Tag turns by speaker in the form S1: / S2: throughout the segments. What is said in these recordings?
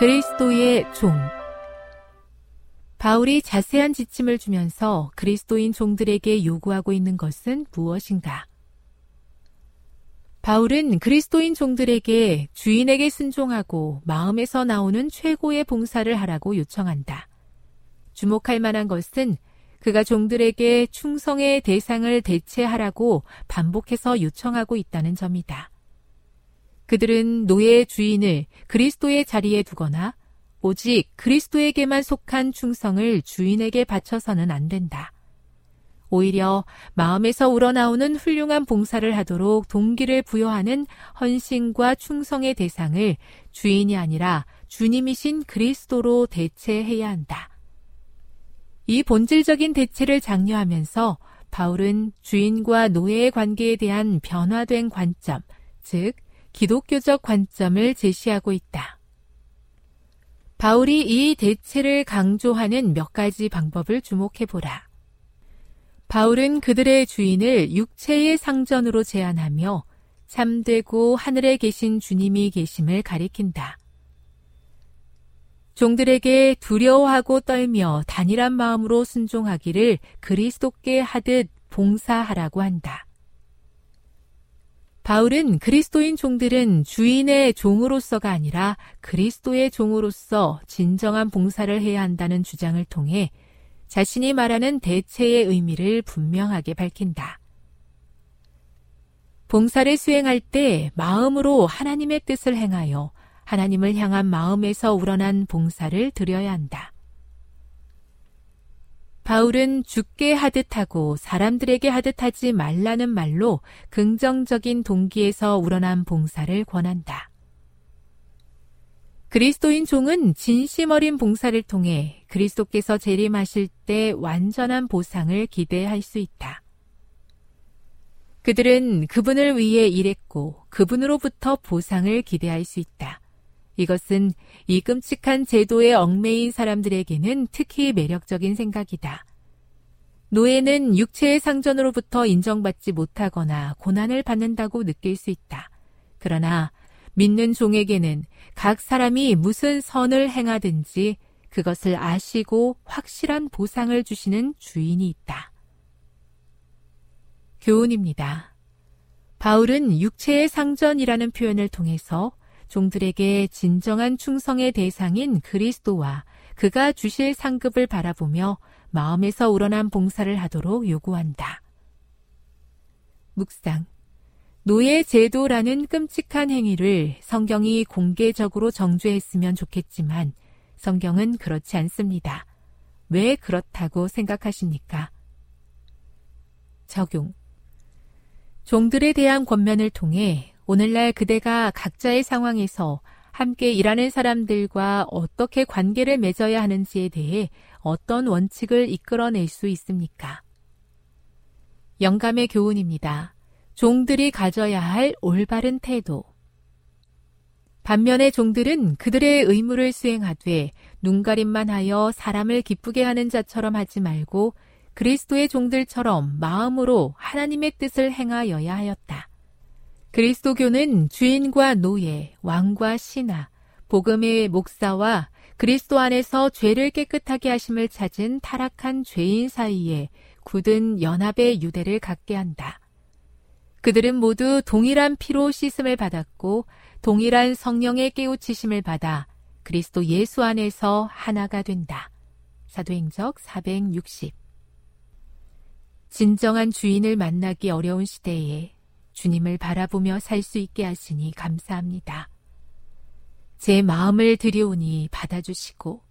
S1: 그리스도의 종 바울이 자세한 지침을 주면서 그리스도인 종들에게 요구하고 있는 것은 무엇인가? 바울은 그리스도인 종들에게 주인에게 순종하고 마음에서 나오는 최고의 봉사를 하라고 요청한다. 주목할 만한 것은 그가 종들에게 충성의 대상을 대체하라고 반복해서 요청하고 있다는 점이다. 그들은 노예의 주인을 그리스도의 자리에 두거나 오직 그리스도에게만 속한 충성을 주인에게 바쳐서는 안 된다. 오히려 마음에서 우러나오는 훌륭한 봉사를 하도록 동기를 부여하는 헌신과 충성의 대상을 주인이 아니라 주님이신 그리스도로 대체해야 한다. 이 본질적인 대체를 장려하면서 바울은 주인과 노예의 관계에 대한 변화된 관점, 즉, 기독교적 관점을 제시하고 있다. 바울이 이 대체를 강조하는 몇 가지 방법을 주목해 보라. 바울은 그들의 주인을 육체의 상전으로 제안하며 참되고 하늘에 계신 주님이 계심을 가리킨다. 종들에게 두려워하고 떨며 단일한 마음으로 순종하기를 그리스도께 하듯 봉사하라고 한다. 바울은 그리스도인 종들은 주인의 종으로서가 아니라 그리스도의 종으로서 진정한 봉사를 해야 한다는 주장을 통해 자신이 말하는 대체의 의미를 분명하게 밝힌다. 봉사를 수행할 때 마음으로 하나님의 뜻을 행하여 하나님을 향한 마음에서 우러난 봉사를 드려야 한다. 바울은 죽게 하듯 하고 사람들에게 하듯 하지 말라는 말로 긍정적인 동기에서 우러난 봉사를 권한다. 그리스도인 종은 진심 어린 봉사를 통해 그리스도께서 재림하실 때 완전한 보상을 기대할 수 있다. 그들은 그분을 위해 일했고 그분으로부터 보상을 기대할 수 있다. 이것은 이 끔찍한 제도에 얽매인 사람들에게는 특히 매력적인 생각이다. 노예는 육체의 상전으로부터 인정받지 못하거나 고난을 받는다고 느낄 수 있다. 그러나 믿는 종에게는 각 사람이 무슨 선을 행하든지 그것을 아시고 확실한 보상을 주시는 주인이 있다. 교훈입니다. 바울은 육체의 상전이라는 표현을 통해서 종들에게 진정한 충성의 대상인 그리스도와 그가 주실 상급을 바라보며 마음에서 우러난 봉사를 하도록 요구한다. 묵상. 노예 제도라는 끔찍한 행위를 성경이 공개적으로 정죄했으면 좋겠지만 성경은 그렇지 않습니다. 왜 그렇다고 생각하십니까? 적용. 종들에 대한 권면을 통해 오늘날 그대가 각자의 상황에서 함께 일하는 사람들과 어떻게 관계를 맺어야 하는지에 대해 어떤 원칙을 이끌어낼 수 있습니까? 영감의 교훈입니다. 종들이 가져야 할 올바른 태도. 반면에 종들은 그들의 의무를 수행하되 눈가림만 하여 사람을 기쁘게 하는 자처럼 하지 말고 그리스도의 종들처럼 마음으로 하나님의 뜻을 행하여야 하였다. 그리스도교는 주인과 노예, 왕과 신하, 복음의 목사와 그리스도 안에서 죄를 깨끗하게 하심을 찾은 타락한 죄인 사이에 굳은 연합의 유대를 갖게 한다. 그들은 모두 동일한 피로 씻음을 받았고 동일한 성령의 깨우치심을 받아 그리스도 예수 안에서 하나가 된다. 사도행적 460 진정한 주인을 만나기 어려운 시대에 주님을 바라보며 살 수 있게 하시니 감사합니다. 제 마음을 들여오니 받아주시고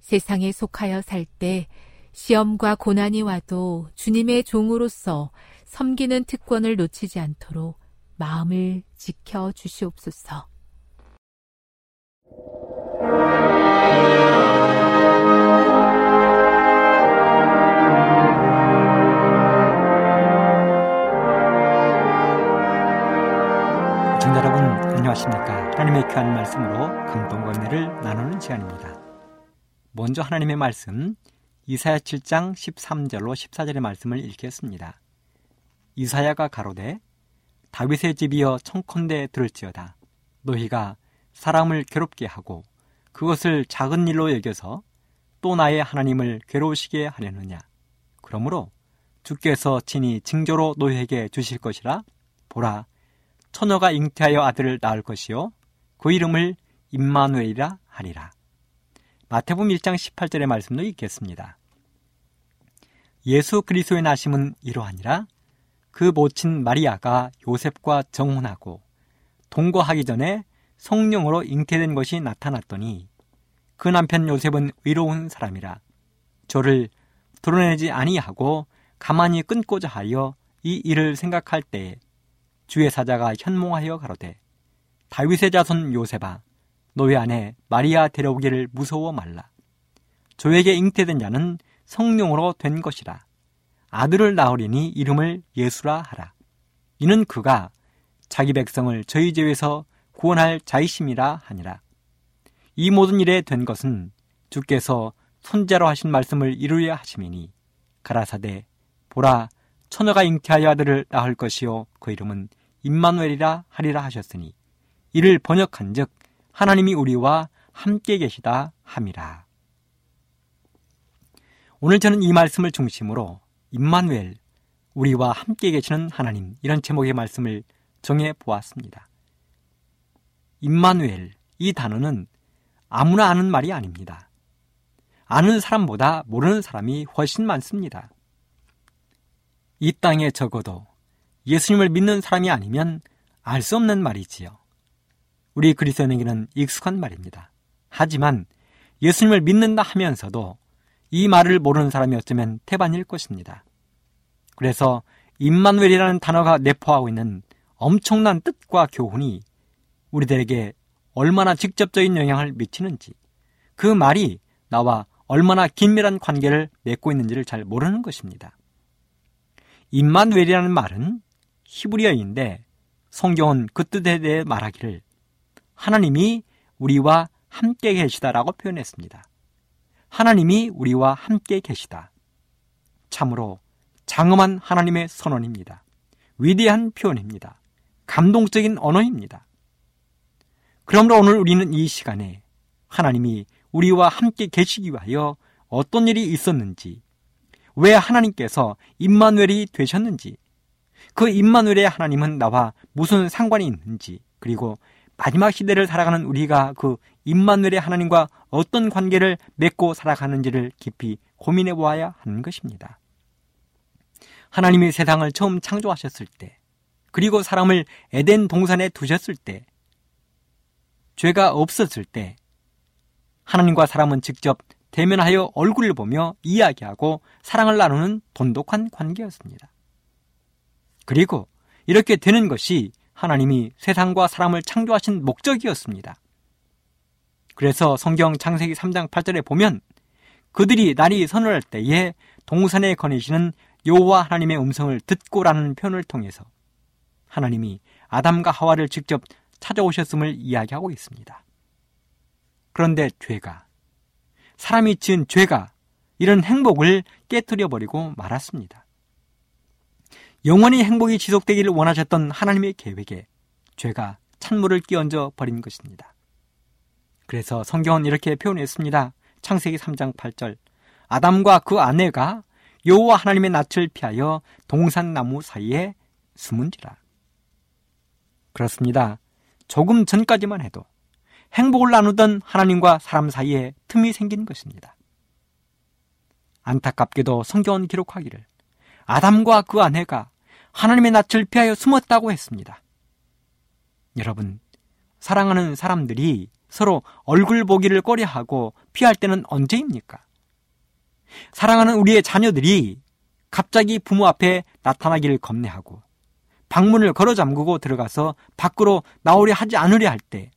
S1: 세상에 속하여 살 때 시험과 고난이 와도 주님의 종으로서 섬기는 특권을 놓치지 않도록 마음을 지켜 주시옵소서.
S2: 안녕하십니까. 하나님의 귀한 말씀으로 감동과 은혜를 나누는 시간입니다. 먼저 하나님의 말씀 이사야 7장 13절로 14절의 말씀을 읽겠습니다. 이사야가 가로되 다윗의 집이여 청컨대 들을지어다. 너희가 사람을 괴롭게 하고 그것을 작은 일로 여겨서 또 나의 하나님을 괴로우시게 하려느냐? 그러므로 주께서 친히 징조로 너희에게 주실 것이라 보라 처녀가 잉태하여 아들을 낳을 것이요 그 이름을 임마누엘이라 하리라. 마태복음 1장 18절의 말씀도 읽겠습니다. 예수 그리스도의 나심은 이러하니라 그 모친 마리아가 요셉과 정혼하고 동거하기 전에 성령으로 잉태된 것이 나타났더니 그 남편 요셉은 의로운 사람이라 저를 드러내지 아니하고 가만히 끊고자 하여 이 일을 생각할 때에 주의 사자가 현몽하여 가로되 다윗의 자손 요셉아 너희 안에 마리아 데려오기를 무서워 말라. 저에게 잉태된 자는 성령으로 된 것이라. 아들을 낳으리니 이름을 예수라 하라. 이는 그가 자기 백성을 저희 죄에서 구원할 자이심이라 하니라. 이 모든 일에 된 것은 주께서 손자로 하신 말씀을 이루려 하심이니 가라사대 보라 처녀가 잉태하여 아들을 낳을 것이요. 그 이름은 임마누엘이라 하리라 하셨으니 이를 번역한즉 하나님이 우리와 함께 계시다 함이라. 오늘 저는 이 말씀을 중심으로 임마누엘 우리와 함께 계시는 하나님 이런 제목의 말씀을 정해 보았습니다. 임마누엘 이 단어는 아무나 아는 말이 아닙니다. 아는 사람보다 모르는 사람이 훨씬 많습니다. 이 땅에 적어도 예수님을 믿는 사람이 아니면 알 수 없는 말이지요. 우리 그리스도인에게는 익숙한 말입니다. 하지만 예수님을 믿는다 하면서도 이 말을 모르는 사람이 어쩌면 태반일 것입니다. 그래서 임마누엘이라는 단어가 내포하고 있는 엄청난 뜻과 교훈이 우리들에게 얼마나 직접적인 영향을 미치는지 그 말이 나와 얼마나 긴밀한 관계를 맺고 있는지를 잘 모르는 것입니다. 임마누엘이라는 말은 히브리어인데 성경은 그 뜻에 대해 말하기를 하나님이 우리와 함께 계시다라고 표현했습니다. 하나님이 우리와 함께 계시다. 참으로 장엄한 하나님의 선언입니다. 위대한 표현입니다. 감동적인 언어입니다. 그러므로 오늘 우리는 이 시간에 하나님이 우리와 함께 계시기 위하여 어떤 일이 있었는지, 왜 하나님께서 임마누엘이 되셨는지, 그 임마누엘의 하나님은 나와 무슨 상관이 있는지 그리고 마지막 시대를 살아가는 우리가 그 임마누엘의 하나님과 어떤 관계를 맺고 살아가는지를 깊이 고민해 보아야 하는 것입니다. 하나님이 세상을 처음 창조하셨을 때, 그리고 사람을 에덴 동산에 두셨을 때, 죄가 없었을 때, 하나님과 사람은 직접 대면하여 얼굴을 보며 이야기하고 사랑을 나누는 돈독한 관계였습니다. 그리고 이렇게 되는 것이 하나님이 세상과 사람을 창조하신 목적이었습니다. 그래서 성경 창세기 3장 8절에 보면 그들이 날이 서늘할 때에 동산에 거니시는 여호와 하나님의 음성을 듣고라는 표현을 통해서 하나님이 아담과 하와를 직접 찾아오셨음을 이야기하고 있습니다. 그런데 죄가 사람이 지은 죄가 이런 행복을 깨뜨려 버리고 말았습니다. 영원히 행복이 지속되기를 원하셨던 하나님의 계획에 죄가 찬물을 끼얹어 버린 것입니다. 그래서 성경은 이렇게 표현했습니다. 창세기 3장 8절. 아담과 그 아내가 여호와 하나님의 낯을 피하여 동산나무 사이에 숨은지라. 그렇습니다. 조금 전까지만 해도 행복을 나누던 하나님과 사람 사이에 틈이 생긴 것입니다. 안타깝게도 성경은 기록하기를 아담과 그 아내가 하나님의 낯을 피하여 숨었다고 했습니다. 여러분, 사랑하는 사람들이 서로 얼굴 보기를 꺼려하고 피할 때는 언제입니까? 사랑하는 우리의 자녀들이 갑자기 부모 앞에 나타나기를 겁내하고 방문을 걸어 잠그고 들어가서 밖으로 나오려 하지 않으려 할 때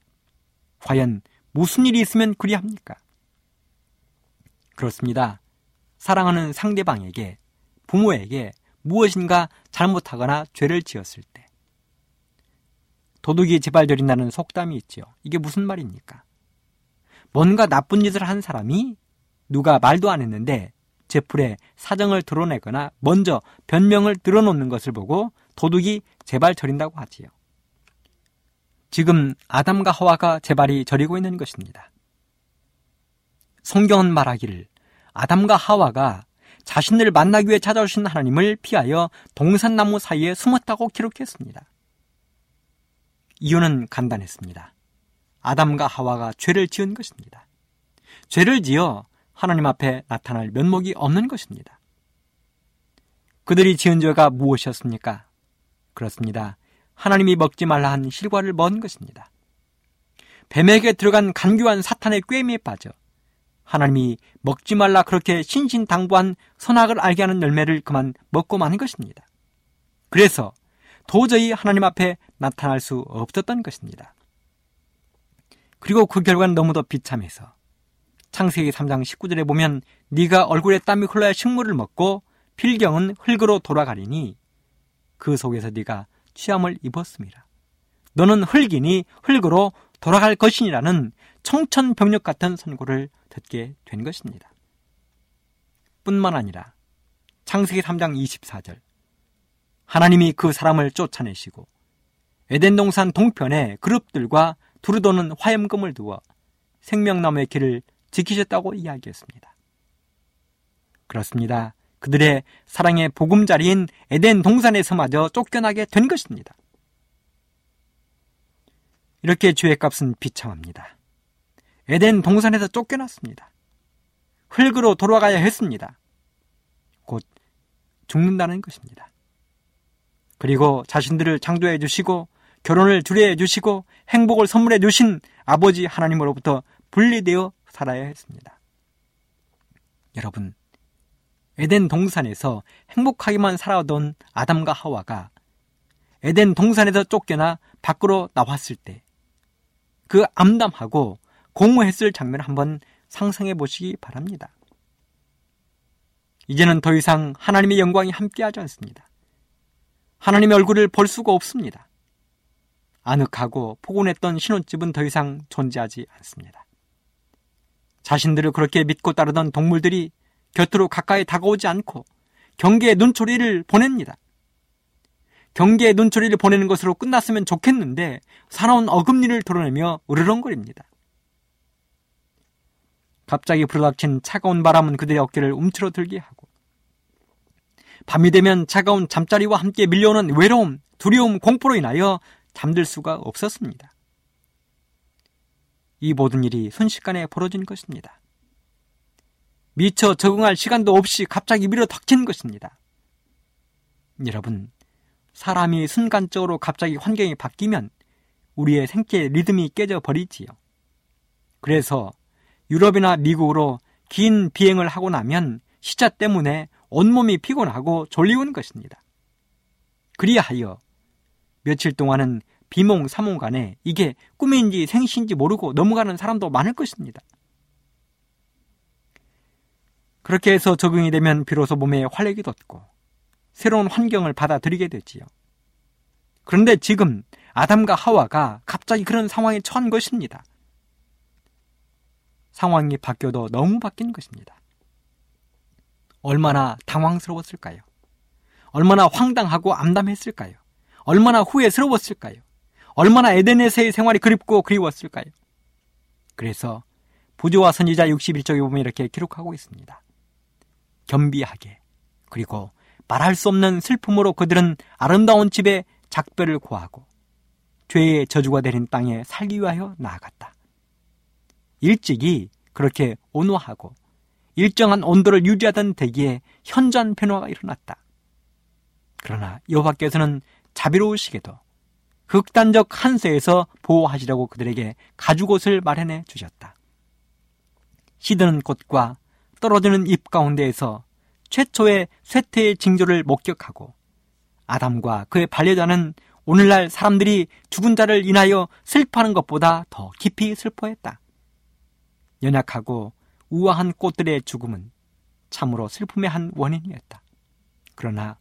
S2: 과연 무슨 일이 있으면 그리 합니까? 그렇습니다. 사랑하는 상대방에게 부모에게 무엇인가 잘못하거나 죄를 지었을 때 도둑이 재발저린다는 속담이 있지요. 이게 무슨 말입니까? 뭔가 나쁜 짓을 한 사람이 누가 말도 안 했는데 제풀에 사정을 드러내거나 먼저 변명을 드러놓는 것을 보고 도둑이 재발 저린다고 하지요. 지금 아담과 하와가 재발이 저리고 있는 것입니다. 성경은 말하기를 아담과 하와가 자신을 만나기 위해 찾아오신 하나님을 피하여 동산나무 사이에 숨었다고 기록했습니다. 이유는 간단했습니다. 아담과 하와가 죄를 지은 것입니다. 죄를 지어 하나님 앞에 나타날 면목이 없는 것입니다. 그들이 지은 죄가 무엇이었습니까? 그렇습니다. 하나님이 먹지 말라 한 실과를 먹은 것입니다. 뱀에게 들어간 간교한 사탄의 꾀미에 빠져 하나님이 먹지 말라 그렇게 신신당부한 선악을 알게 하는 열매를 그만 먹고 마는 것입니다. 그래서 도저히 하나님 앞에 나타날 수 없었던 것입니다. 그리고 그 결과는 너무도 비참해서 창세기 3장 19절에 보면 네가 얼굴에 땀이 흘러야 식물을 먹고 필경은 흙으로 돌아가리니 그 속에서 네가 취함을 입었습니다. 너는 흙이니 흙으로 돌아갈 것이니라는 청천벽력 같은 선고를 듣게 된 것입니다. 뿐만 아니라 창세기 3장 24절 하나님이 그 사람을 쫓아내시고 에덴 동산 동편에 그룹들과 두루도는 화염금을 두어 생명나무의 길을 지키셨다고 이야기했습니다. 그렇습니다. 그들의 사랑의 보금자리인 에덴 동산에서마저 쫓겨나게 된 것입니다. 이렇게 죄의 값은 비참합니다. 에덴 동산에서 쫓겨났습니다. 흙으로 돌아가야 했습니다. 곧 죽는다는 것입니다. 그리고 자신들을 창조해 주시고 결혼을 주례해 주시고 행복을 선물해 주신 아버지 하나님으로부터 분리되어 살아야 했습니다. 여러분, 에덴 동산에서 행복하게만 살아오던 아담과 하와가 에덴 동산에서 쫓겨나 밖으로 나왔을 때 그 암담하고 공허했을 장면을 한번 상상해 보시기 바랍니다. 이제는 더 이상 하나님의 영광이 함께하지 않습니다. 하나님의 얼굴을 볼 수가 없습니다. 아늑하고 포근했던 신혼집은 더 이상 존재하지 않습니다. 자신들을 그렇게 믿고 따르던 동물들이 곁으로 가까이 다가오지 않고 경계의 눈초리를 보냅니다. 경계의 눈초리를 보내는 것으로 끝났으면 좋겠는데 사나운 어금니를 드러내며 으르렁거립니다. 갑자기 불어닥친 차가운 바람은 그들의 어깨를 움츠러들게 하고 밤이 되면 차가운 잠자리와 함께 밀려오는 외로움, 두려움, 공포로 인하여 잠들 수가 없었습니다. 이 모든 일이 순식간에 벌어진 것입니다. 미처 적응할 시간도 없이 갑자기 밀어 닥치는 것입니다. 여러분, 사람이 순간적으로 갑자기 환경이 바뀌면 우리의 생계 리듬이 깨져 버리지요. 그래서 유럽이나 미국으로 긴 비행을 하고 나면 시차 때문에 온몸이 피곤하고 졸리운 것입니다. 그리하여 며칠 동안은 비몽사몽간에 이게 꿈인지 생시인지 모르고 넘어가는 사람도 많을 것입니다. 그렇게 해서 적응이 되면 비로소 몸에 활력이 돋고 새로운 환경을 받아들이게 되지요. 그런데 지금 아담과 하와가 갑자기 그런 상황에 처한 것입니다. 상황이 바뀌어도 너무 바뀐 것입니다. 얼마나 당황스러웠을까요? 얼마나 황당하고 암담했을까요? 얼마나 후회스러웠을까요? 얼마나 에덴에서의 생활이 그립고 그리웠을까요? 그래서 부조와 선지자 61쪽에 보면 이렇게 기록하고 있습니다. 겸비하게 그리고 말할 수 없는 슬픔으로 그들은 아름다운 집에 작별을 고하고 죄의 저주가 내린 땅에 살기 위하여 나아갔다. 일찍이 그렇게 온화하고 일정한 온도를 유지하던 대기에 현저한 변화가 일어났다. 그러나 여호와께서는 자비로우시게도 극단적 한세에서 보호하시라고 그들에게 가죽옷을 마련해 주셨다. 시드는 꽃과 떨어지는 잎 가운데에서 최초의 쇠퇴의 징조를 목격하고 아담과 그의 반려자는 오늘날 사람들이 죽은 자를 인하여 슬퍼하는 것보다 더 깊이 슬퍼했다. 연약하고 우아한 꽃들의 죽음은 참으로 슬픔의 한 원인이었다. 그러나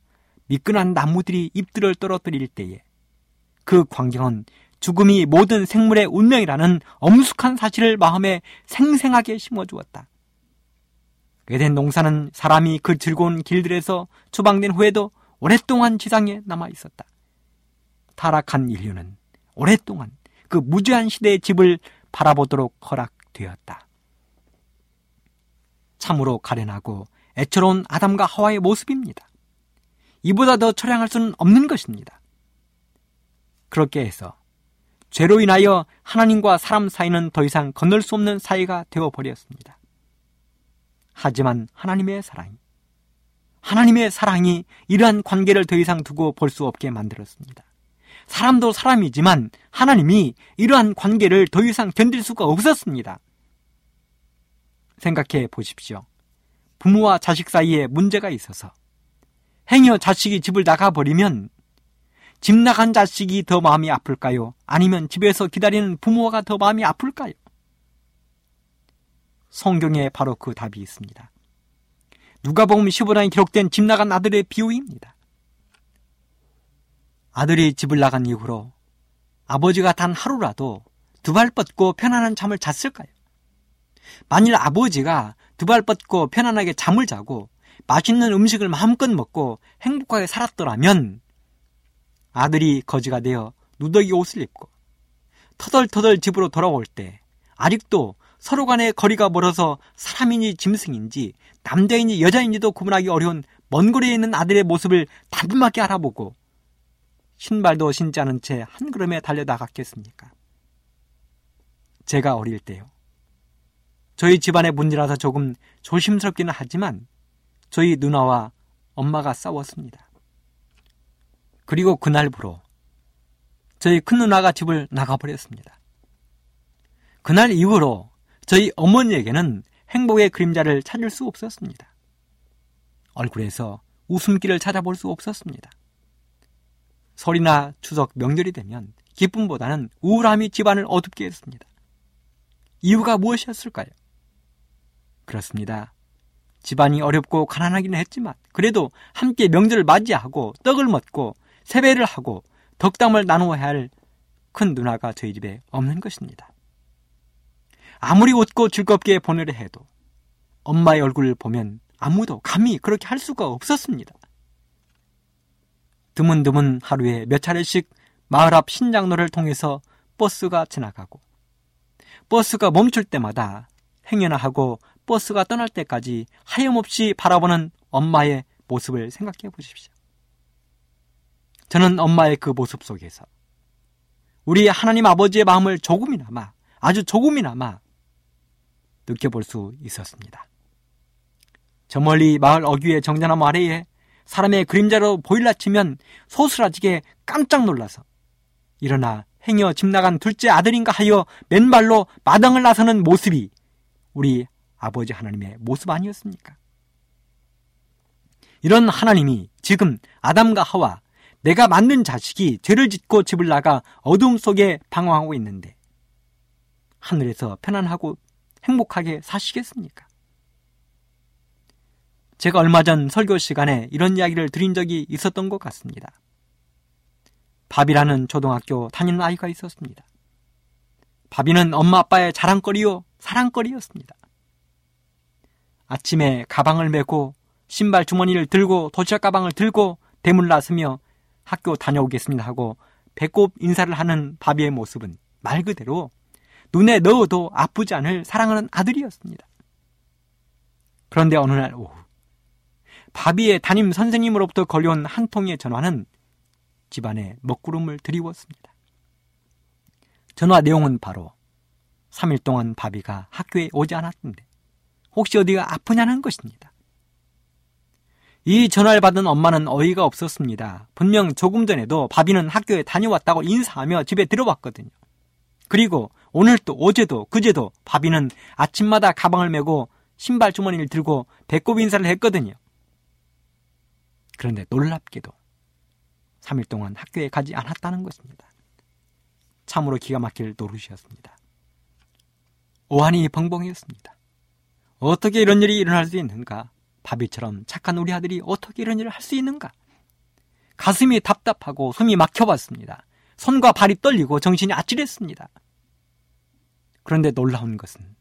S2: 미끈한 나무들이 잎들을 떨어뜨릴 때에 그 광경은 죽음이 모든 생물의 운명이라는 엄숙한 사실을 마음에 생생하게 심어주었다. 에덴 농사는 사람이 그 즐거운 길들에서 추방된 후에도 오랫동안 지상에 남아 있었다. 타락한 인류는 오랫동안 그 무죄한 시대의 집을 바라보도록 허락되었다. 참으로 가련하고 애처로운 아담과 하와의 모습입니다. 이보다 더 처량할 수는 없는 것입니다. 그렇게 해서 죄로 인하여 하나님과 사람 사이는 더 이상 건널 수 없는 사이가 되어 버렸습니다. 하지만 하나님의 사랑이, 하나님의 사랑이 이러한 관계를 더 이상 두고 볼 수 없게 만들었습니다. 사람도 사람이지만 하나님이 이러한 관계를 더 이상 견딜 수가 없었습니다. 생각해 보십시오. 부모와 자식 사이에 문제가 있어서 행여 자식이 집을 나가버리면 집 나간 자식이 더 마음이 아플까요? 아니면 집에서 기다리는 부모가 더 마음이 아플까요? 성경에 바로 그 답이 있습니다. 누가복음 15장에 기록된 집 나간 아들의 비유입니다. 아들이 집을 나간 이후로 아버지가 단 하루라도 두 발 뻗고 편안한 잠을 잤을까요? 만일 아버지가 두 발 뻗고 편안하게 잠을 자고 맛있는 음식을 마음껏 먹고 행복하게 살았더라면 아들이 거지가 되어 누더기 옷을 입고 터덜터덜 집으로 돌아올 때 아직도 서로 간의 거리가 멀어서 사람인지 짐승인지 남자인지 여자인지도 구분하기 어려운 먼 거리에 있는 아들의 모습을 단순하게 알아보고 신발도 신지 않은 채 한 걸음에 달려나갔겠습니까? 제가 어릴 때요. 저희 집안의 문제라서 조금 조심스럽기는 하지만 저희 누나와 엄마가 싸웠습니다. 그리고 그날부로 저희 큰 누나가 집을 나가버렸습니다. 그날 이후로 저희 어머니에게는 행복의 그림자를 찾을 수 없었습니다. 얼굴에서 웃음기를 찾아볼 수 없었습니다. 설이나 추석 명절이 되면 기쁨보다는 우울함이 집안을 어둡게 했습니다. 이유가 무엇이었을까요? 그렇습니다. 집안이 어렵고 가난하기는 했지만 그래도 함께 명절을 맞이하고 떡을 먹고 세배를 하고 덕담을 나누어야 할 큰 누나가 저희 집에 없는 것입니다. 아무리 웃고 즐겁게 보내려 해도 엄마의 얼굴을 보면 아무도 감히 그렇게 할 수가 없었습니다. 드문드문 하루에 몇 차례씩 마을 앞 신장로를 통해서 버스가 지나가고 버스가 멈출 때마다 행여나 하고 버스가 떠날 때까지 하염없이 바라보는 엄마의 모습을 생각해 보십시오. 저는 엄마의 그 모습 속에서 우리 하나님 아버지의 마음을 조금이나마, 아주 조금이나마 느껴볼 수 있었습니다. 저 멀리 마을 어귀의 정자나무 아래에 사람의 그림자로 보일라 치면 소스라지게 깜짝 놀라서 일어나 행여 집 나간 둘째 아들인가 하여 맨발로 마당을 나서는 모습이 우리 아버지 하나님의 모습 아니었습니까? 이런 하나님이 지금 아담과 하와 내가 만든 자식이 죄를 짓고 집을 나가 어둠 속에 방황하고 있는데 하늘에서 편안하고 행복하게 사시겠습니까? 제가 얼마 전 설교 시간에 이런 이야기를 드린 적이 있었던 것 같습니다. 밥이라는 초등학교 다니는 아이가 있었습니다. 바비는 엄마 아빠의 자랑거리요 사랑거리였습니다. 아침에 가방을 메고 신발 주머니를 들고 도시락 가방을 들고 대문 나서며 학교 다녀오겠습니다 하고 배꼽 인사를 하는 바비의 모습은 말 그대로 눈에 넣어도 아프지 않을 사랑하는 아들이었습니다. 그런데 어느 날 오후 바비의 담임 선생님으로부터 걸려온 한 통의 전화는 집안에 먹구름을 드리웠습니다. 전화 내용은 바로 3일 동안 바비가 학교에 오지 않았는데 혹시 어디가 아프냐는 것입니다. 이 전화를 받은 엄마는 어이가 없었습니다. 분명 조금 전에도 바비는 학교에 다녀왔다고 인사하며 집에 들어왔거든요. 그리고 오늘도 어제도 그제도 바비는 아침마다 가방을 메고 신발 주머니를 들고 배꼽 인사를 했거든요. 그런데 놀랍게도 3일 동안 학교에 가지 않았다는 것입니다. 참으로 기가 막힐 노릇이었습니다. 오한이 벙벙이었습니다. 어떻게 이런 일이 일어날 수 있는가? 바비처럼 착한 우리 아들이 어떻게 이런 일을 할 수 있는가? 가슴이 답답하고 숨이 막혀봤습니다. 손과 발이 떨리고 정신이 아찔했습니다. 그런데 놀라운 것은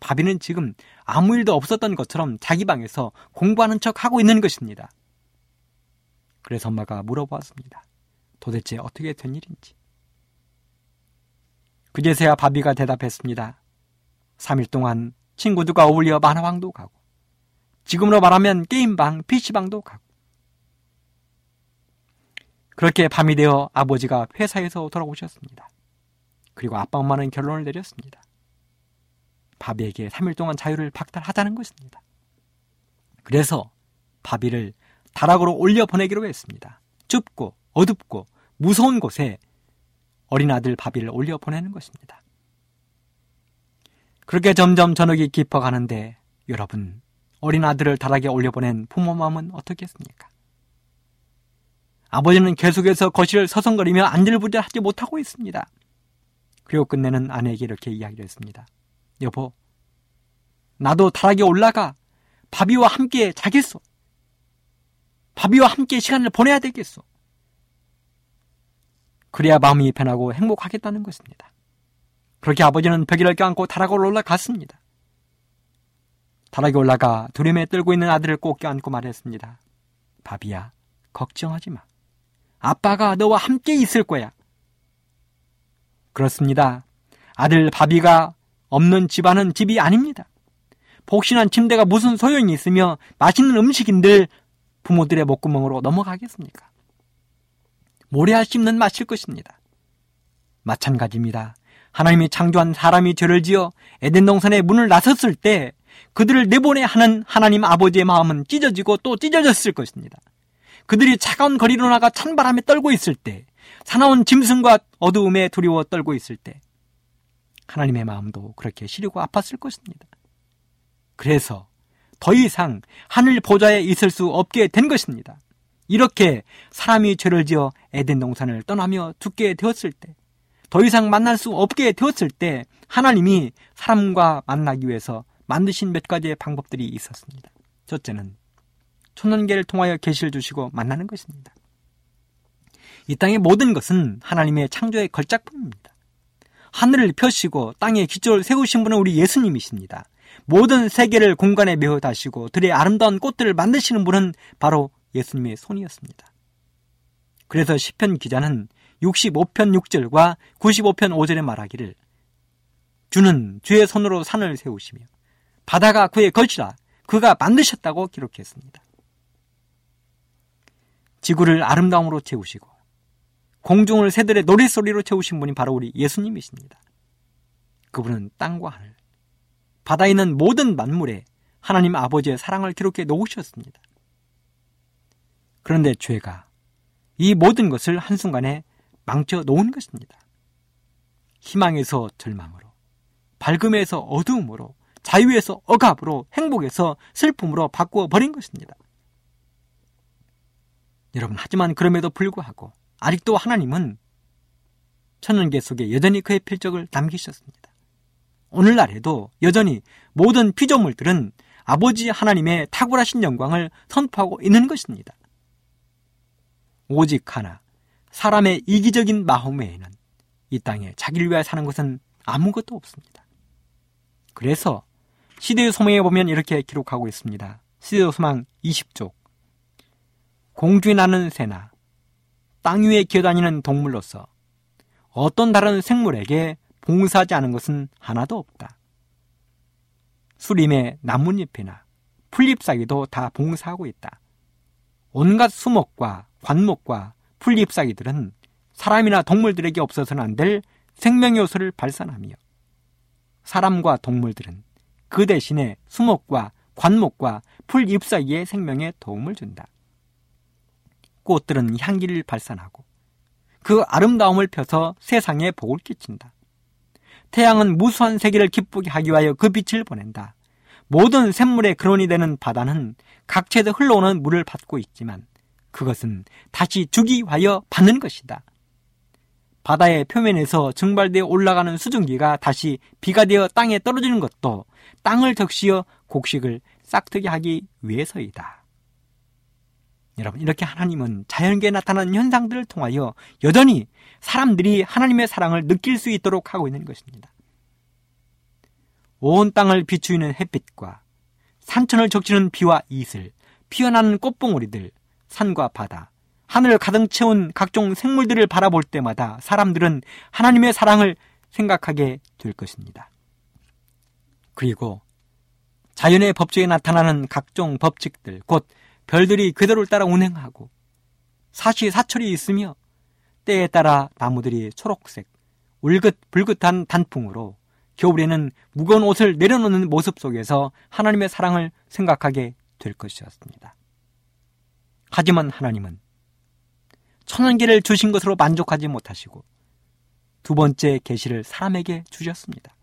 S2: 바비는 지금 아무 일도 없었던 것처럼 자기 방에서 공부하는 척 하고 있는 것입니다. 그래서 엄마가 물어보았습니다. 도대체 어떻게 된 일인지. 그제서야 바비가 대답했습니다. 3일 동안 친구들과 어울려 만화방도 가고, 지금으로 말하면 게임방, PC방도 가고. 그렇게 밤이 되어 아버지가 회사에서 돌아오셨습니다. 그리고 아빠 엄마는 결론을 내렸습니다. 바비에게 3일 동안 자유를 박탈하자는 것입니다. 그래서 바비를 다락으로 올려 보내기로 했습니다. 춥고 어둡고 무서운 곳에 어린 아들 바비를 올려 보내는 것입니다. 그렇게 점점 저녁이 깊어가는데 여러분 어린 아들을 다락에 올려보낸 부모 마음은 어떻겠습니까? 아버지는 계속해서 거실을 서성거리며 안절부절하지 못하고 있습니다. 그리고 끝내는 아내에게 이렇게 이야기를 했습니다. 여보, 나도 다락에 올라가 바비와 함께 자겠소. 바비와 함께 시간을 보내야 되겠소. 그래야 마음이 편하고 행복하겠다는 것입니다. 그렇게 아버지는 벽기를 껴안고 다락으로 올라갔습니다. 다락에 올라가 두려움에 떨고 있는 아들을 꼭 껴안고 말했습니다. 바비야, 걱정하지 마. 아빠가 너와 함께 있을 거야. 그렇습니다. 아들 바비가 없는 집안은 집이 아닙니다. 복신한 침대가 무슨 소용이 있으며 맛있는 음식인들 부모들의 목구멍으로 넘어가겠습니까? 모래알 씹는 맛일 것입니다. 마찬가지입니다. 하나님이 창조한 사람이 죄를 지어 에덴 동산의 문을 나섰을 때 그들을 내보내 하는 하나님 아버지의 마음은 찢어지고 또 찢어졌을 것입니다. 그들이 차가운 거리로 나가 찬바람에 떨고 있을 때 사나운 짐승과 어두움에 두려워 떨고 있을 때 하나님의 마음도 그렇게 시리고 아팠을 것입니다. 그래서 더 이상 하늘 보좌에 있을 수 없게 된 것입니다. 이렇게 사람이 죄를 지어 에덴 동산을 떠나며 죽게 되었을 때, 더 이상 만날 수 없게 되었을 때, 하나님이 사람과 만나기 위해서 만드신 몇 가지의 방법들이 있었습니다. 첫째는 천년계를 통하여 계시를 주시고 만나는 것입니다. 이 땅의 모든 것은 하나님의 창조의 걸작품입니다. 하늘을 펴시고 땅에 기초를 세우신 분은 우리 예수님이십니다. 모든 세계를 공간에 메어 다시고 들의 아름다운 꽃들을 만드시는 분은 바로 예수님의 손이었습니다. 그래서 시편 기자는 65편 6절과 95편 5절에 말하기를 주는 주의 손으로 산을 세우시며 바다가 그의 걸치라 그가 만드셨다고 기록했습니다. 지구를 아름다움으로 채우시고 공중을 새들의 노랫소리로 채우신 분이 바로 우리 예수님이십니다. 그분은 땅과 하늘, 바다에 있는 모든 만물에 하나님 아버지의 사랑을 기록해 놓으셨습니다. 그런데 죄가 이 모든 것을 한순간에 망쳐 놓은 것입니다. 희망에서 절망으로, 밝음에서 어두움으로, 자유에서 억압으로, 행복에서 슬픔으로 바꾸어 버린 것입니다. 여러분, 하지만 그럼에도 불구하고 아직도 하나님은 천연계 속에 여전히 그의 필적을 남기셨습니다. 오늘날에도 여전히 모든 피조물들은 아버지 하나님의 탁월하신 영광을 선포하고 있는 것입니다. 오직 하나, 사람의 이기적인 마음 외에는 이 땅에 자기를 위하여 사는 것은 아무것도 없습니다. 그래서 시대의 소망에 보면 이렇게 기록하고 있습니다. 시대의 소망 20쪽. 공중에 나는 새나 땅 위에 기어다니는 동물로서 어떤 다른 생물에게 봉사하지 않은 것은 하나도 없다. 수림의 나뭇잎이나 풀잎사기도 다 봉사하고 있다. 온갖 수목과 관목과 풀잎사기들은 사람이나 동물들에게 없어서는 안 될 생명 요소를 발산하며 사람과 동물들은 그 대신에 수목과 관목과 풀잎사기의 생명에 도움을 준다. 꽃들은 향기를 발산하고 그 아름다움을 펴서 세상에 복을 끼친다. 태양은 무수한 세계를 기쁘게 하기 위하여 그 빛을 보낸다. 모든 샘물의 근원이 되는 바다는 각처에서 흘러오는 물을 받고 있지만 그것은 다시 주기 위하여 받는 것이다. 바다의 표면에서 증발되어 올라가는 수증기가 다시 비가 되어 땅에 떨어지는 것도 땅을 적시어 곡식을 싹트게 하기 위해서이다. 여러분, 이렇게 하나님은 자연계에 나타나는 현상들을 통하여 여전히 사람들이 하나님의 사랑을 느낄 수 있도록 하고 있는 것입니다. 온 땅을 비추이는 햇빛과 산천을 적시는 비와 이슬, 피어나는 꽃봉오리들, 산과 바다, 하늘을 가득 채운 각종 생물들을 바라볼 때마다 사람들은 하나님의 사랑을 생각하게 될 것입니다. 그리고 자연의 법칙에 나타나는 각종 법칙들, 곧 별들이 그대로를 따라 운행하고 사시 사철이 있으며 때에 따라 나무들이 초록색, 울긋불긋한 단풍으로 겨울에는 무거운 옷을 내려놓는 모습 속에서 하나님의 사랑을 생각하게 될 것이었습니다. 하지만 하나님은 천연 계를 주신 것으로 만족하지 못하시고 두 번째 계시를 사람에게 주셨습니다.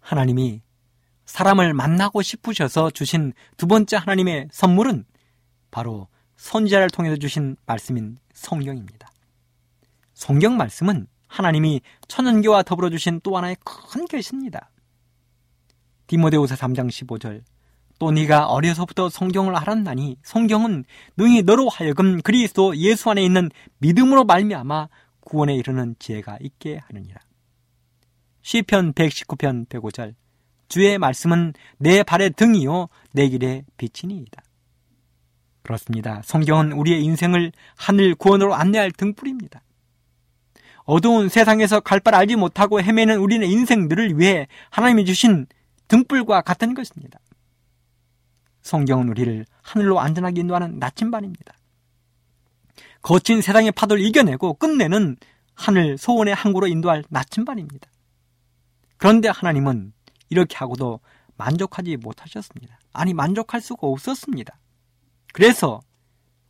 S2: 하나님이 사람을 만나고 싶으셔서 주신 두 번째 하나님의 선물은 바로 선지자를 통해서 주신 말씀인 성경입니다. 성경 말씀은 하나님이 천연계와 더불어 주신 또 하나의 큰 계시입니다. 디모데후서 3장 15절 또 네가 어려서부터 성경을 알았나니 성경은 능히 너로 하여금 그리스도 예수 안에 있는 믿음으로 말미암아 구원에 이르는 지혜가 있게 하느니라. 시편 119편 105절 주의 말씀은 내 발의 등이요 내 길의 빛이니이다. 그렇습니다. 성경은 우리의 인생을 하늘 구원으로 안내할 등불입니다. 어두운 세상에서 갈 바를 알지 못하고 헤매는 우리의 인생들을 위해 하나님이 주신 등불과 같은 것입니다. 성경은 우리를 하늘로 안전하게 인도하는 나침반입니다. 거친 세상의 파도를 이겨내고 끝내는 하늘 소원의 항구로 인도할 나침반입니다. 그런데 하나님은 이렇게 하고도 만족하지 못하셨습니다. 아니, 만족할 수가 없었습니다. 그래서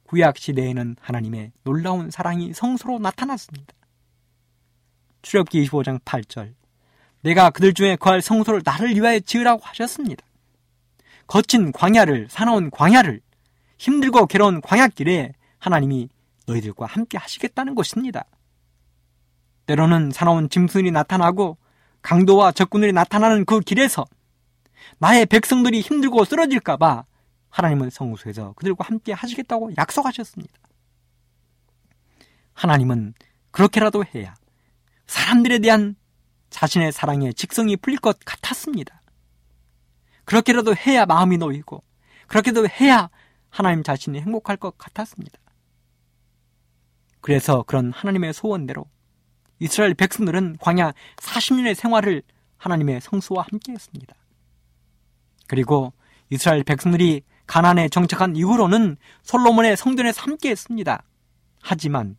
S2: 구약 시대에는 하나님의 놀라운 사랑이 성소로 나타났습니다. 출애굽기 25장 8절 내가 그들 중에 거할 성소를 나를 위하여 지으라고 하셨습니다. 거친 광야를 사나운 광야를 힘들고 괴로운 광야길에 하나님이 너희들과 함께 하시겠다는 것입니다. 때로는 사나운 짐승이 나타나고 강도와 적군들이 나타나는 그 길에서 나의 백성들이 힘들고 쓰러질까봐 하나님은 성소에서 그들과 함께 하시겠다고 약속하셨습니다. 하나님은 그렇게라도 해야 사람들에 대한 자신의 사랑에 직성이 풀릴 것 같았습니다. 그렇게라도 해야 마음이 놓이고 그렇게도 해야 하나님 자신이 행복할 것 같았습니다. 그래서 그런 하나님의 소원대로 이스라엘 백성들은 광야 40년의 생활을 하나님의 성수와 함께 했습니다. 그리고 이스라엘 백성들이 가난에 정착한 이후로는 솔로몬의 성전에서 함께 했습니다. 하지만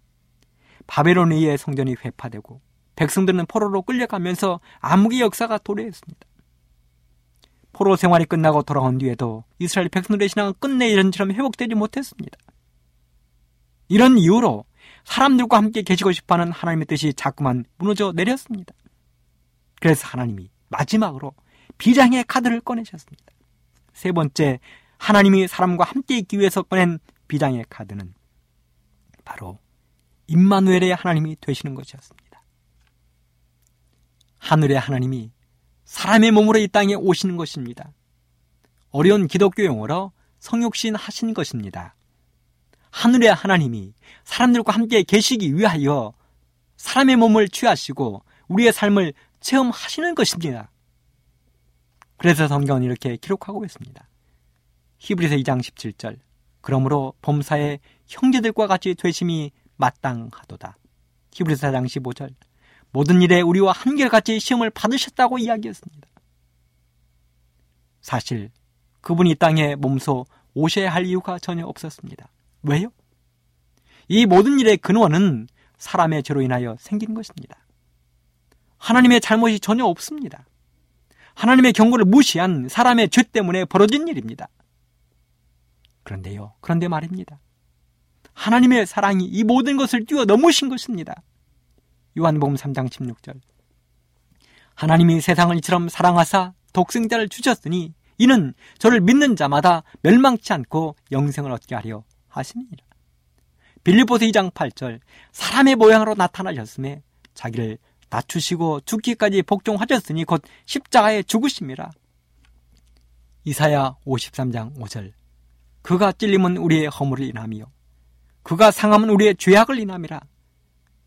S2: 바벨론의 성전이 회파되고 백성들은 포로로 끌려가면서 암흑의 역사가 도래했습니다. 포로 생활이 끝나고 돌아온 뒤에도 이스라엘 백성들의 신앙은 끝내 이런처럼 회복되지 못했습니다. 이런 이유로 사람들과 함께 계시고 싶어하는 하나님의 뜻이 자꾸만 무너져 내렸습니다. 그래서 하나님이 마지막으로 비장의 카드를 꺼내셨습니다. 세 번째, 하나님이 사람과 함께 있기 위해서 꺼낸 비장의 카드는 바로 임마누엘의 하나님이 되시는 것이었습니다. 하늘의 하나님이 사람의 몸으로 이 땅에 오시는 것입니다. 어려운 기독교 용어로 성육신 하신 것입니다. 하늘의 하나님이 사람들과 함께 계시기 위하여 사람의 몸을 취하시고 우리의 삶을 체험하시는 것입니다. 그래서 성경은 이렇게 기록하고 있습니다. 히브리서 2장 17절. 그러므로 범사의 형제들과 같이 되심이 마땅하도다. 히브리서 4장 15절. 모든 일에 우리와 한결같이 시험을 받으셨다고 이야기했습니다. 사실 그분이 이 땅에 몸소 오셔야 할 이유가 전혀 없었습니다. 왜요? 이 모든 일의 근원은 사람의 죄로 인하여 생긴 것입니다. 하나님의 잘못이 전혀 없습니다. 하나님의 경고를 무시한 사람의 죄 때문에 벌어진 일입니다. 그런데요, 그런데 말입니다. 하나님의 사랑이 이 모든 것을 뛰어넘으신 것입니다. 요한복음 3장 16절. 하나님이 세상을 이처럼 사랑하사 독생자를 주셨으니 이는 저를 믿는 자마다 멸망치 않고 영생을 얻게 하려 하심이니라. 빌립보서 2장 8절. 사람의 모양으로 나타나셨음에 자기를 낮추시고 죽기까지 복종하셨으니 곧 십자가에 죽으심이라. 이사야 53장 5절. 그가 찔림은 우리의 허물을 인함이요. 그가 상함은 우리의 죄악을 인함이라.